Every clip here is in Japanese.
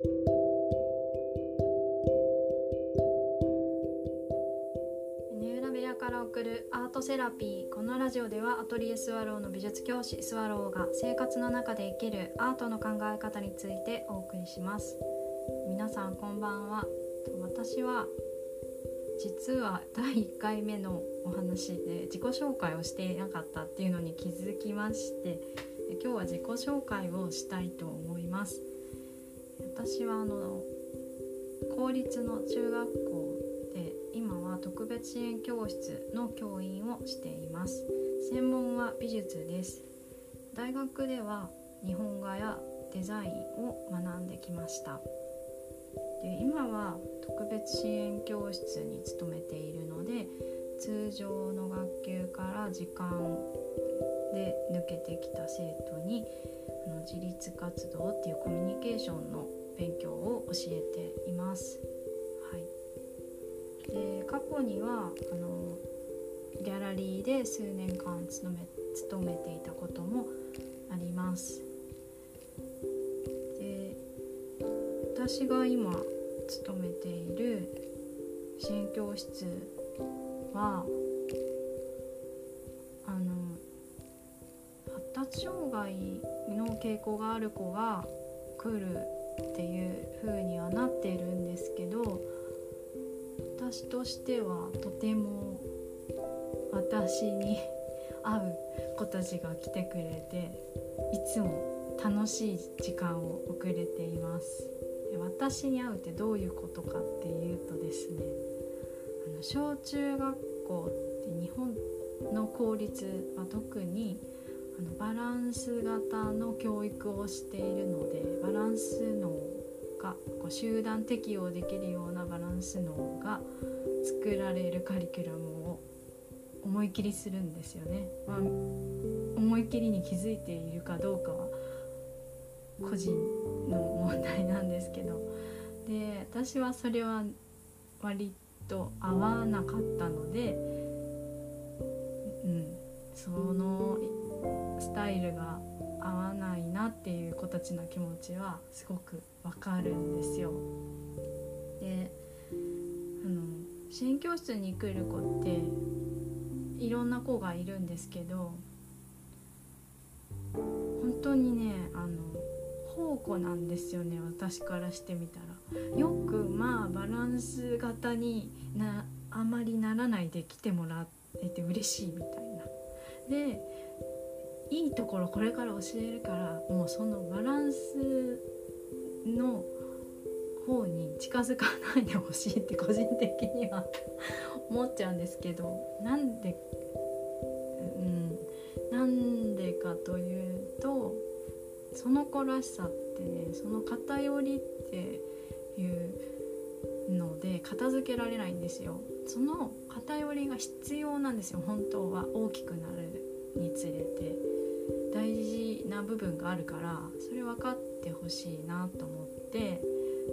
ネウラ部屋から送るアートセラピー。このラジオではアトリエスワローの美術教師スワローが生活の中で生きるアートの考え方についてお送りします。皆さんこんばんは。私は実は第1回目のお話で自己紹介をしていなかったっていうのに気づきまして今日は自己紹介をしたいと思います。私はあの公立の中学校で今は特別支援教室の教員をしています。専門は美術です。大学では日本画やデザインを学んできました。で今は特別支援教室に勤めているので通常の学級から時間で抜けてきた生徒にあの自立活動っていうコミュニケーションのえています。はい、で過去にはあのギャラリーで数年間勤め勤めていたこともあります。で私が今勤めている支援教室はあの発達障害の傾向がある子が来るっていう風にはなってるんですけど私としてはとても私に 会う子たちが来てくれていつも楽しい時間を送れています。私に会うってどういうことかっていうとですねあの小中学校って日本の公立は特にあのバランス型の教育をしているのでバランス脳がこう集団適応できるようなバランス脳が作られるカリキュラムを思い切りするんですよね。まあ、思い切りに気づいているかどうかは個人の問題なんですけどで私はそれは割と合わなかったので、うん、そのタイルが合わないなっていう子たちの気持ちはすごくわかるんですよ。であの支援教室に来る子っていろんな子がいるんですけど本当にねあの宝庫なんですよね私からしてみたら。よくまあバランス型になあまりならないで来てもらえて嬉しいみたいな。でいいところこれから教えるからもうそのバランスの方に近づかないでほしいって個人的には思っちゃうんですけどなんでうんなんでかというとその子らしさってねその偏りっていうので片付けられないんですよその偏りが必要なんですよ本当は大きくなるにつれて。大事な部分があるからそれ分かってほしいなと思って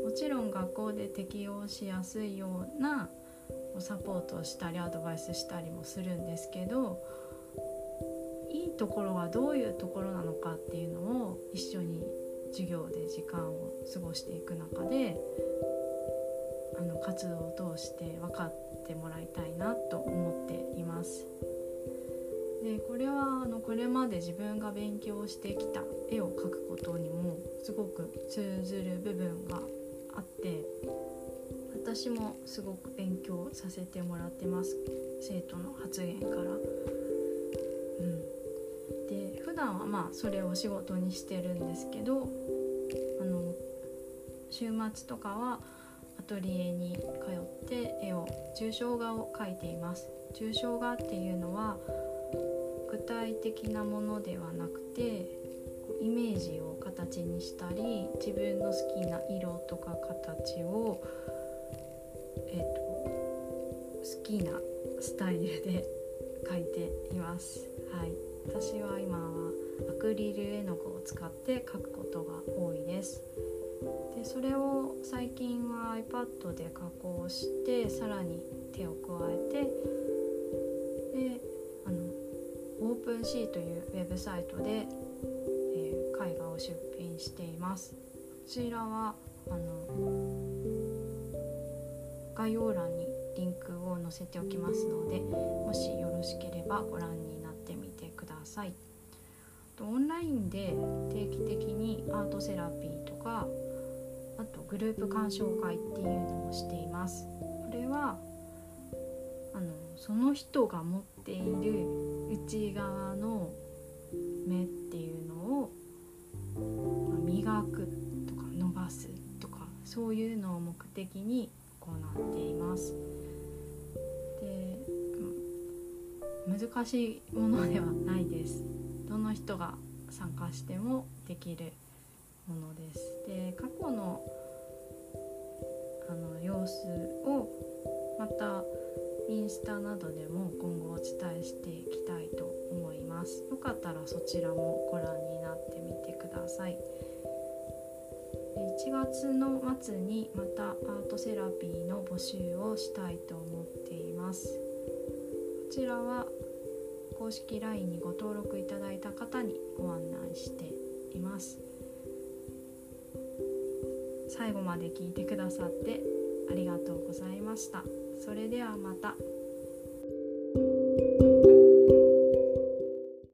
もちろん学校で適用しやすいようなサポートをしたりアドバイスしたりもするんですけどいいところはどういうところなのかっていうのを一緒に授業で時間を過ごしていく中であの活動を通して分かってもらいたいなと思っています。でこれはあのこれまで自分が勉強してきた絵を描くことにもすごく通ずる部分があって私もすごく勉強させてもらってます生徒の発言から。うん、で普段はまあそれを仕事にしてるんですけどあの週末とかはアトリエに通って絵を抽象画を描いています。抽象画っていうのは具体的なものではなくてイメージを形にしたり自分の好きな色とか形を、えーと、好きなスタイルで描いています。はい、私は今はアクリル絵の具を使って描くことが多いです。でそれを最近は iPad で加工してさらに手を加えてでオープンシーというウェブサイトで、えー、絵画を出品していますこちらはあの概要欄にリンクを載せておきますのでもしよろしければご覧になってみてください。オンラインで定期的にアートセラピーとかあとグループ鑑賞会っていうのをしています。これはあのその人が持っている内側の目っていうのを、まあ、磨くとか伸ばすとかそういうのを目的に行っています。で難しいものではないです。どの人が参加してもできるものです。で過去のあの様子をまたインスタなどでも今後お伝えしていきたいと思います。よかったらそちらもご覧になってみてください。1月の末にまたアートセラピーの募集をしたいと思っていますこちらは公式 LINE にご登録いただいた方にご案内しています最後まで聞いてくださってありがとうございましたそれではまた。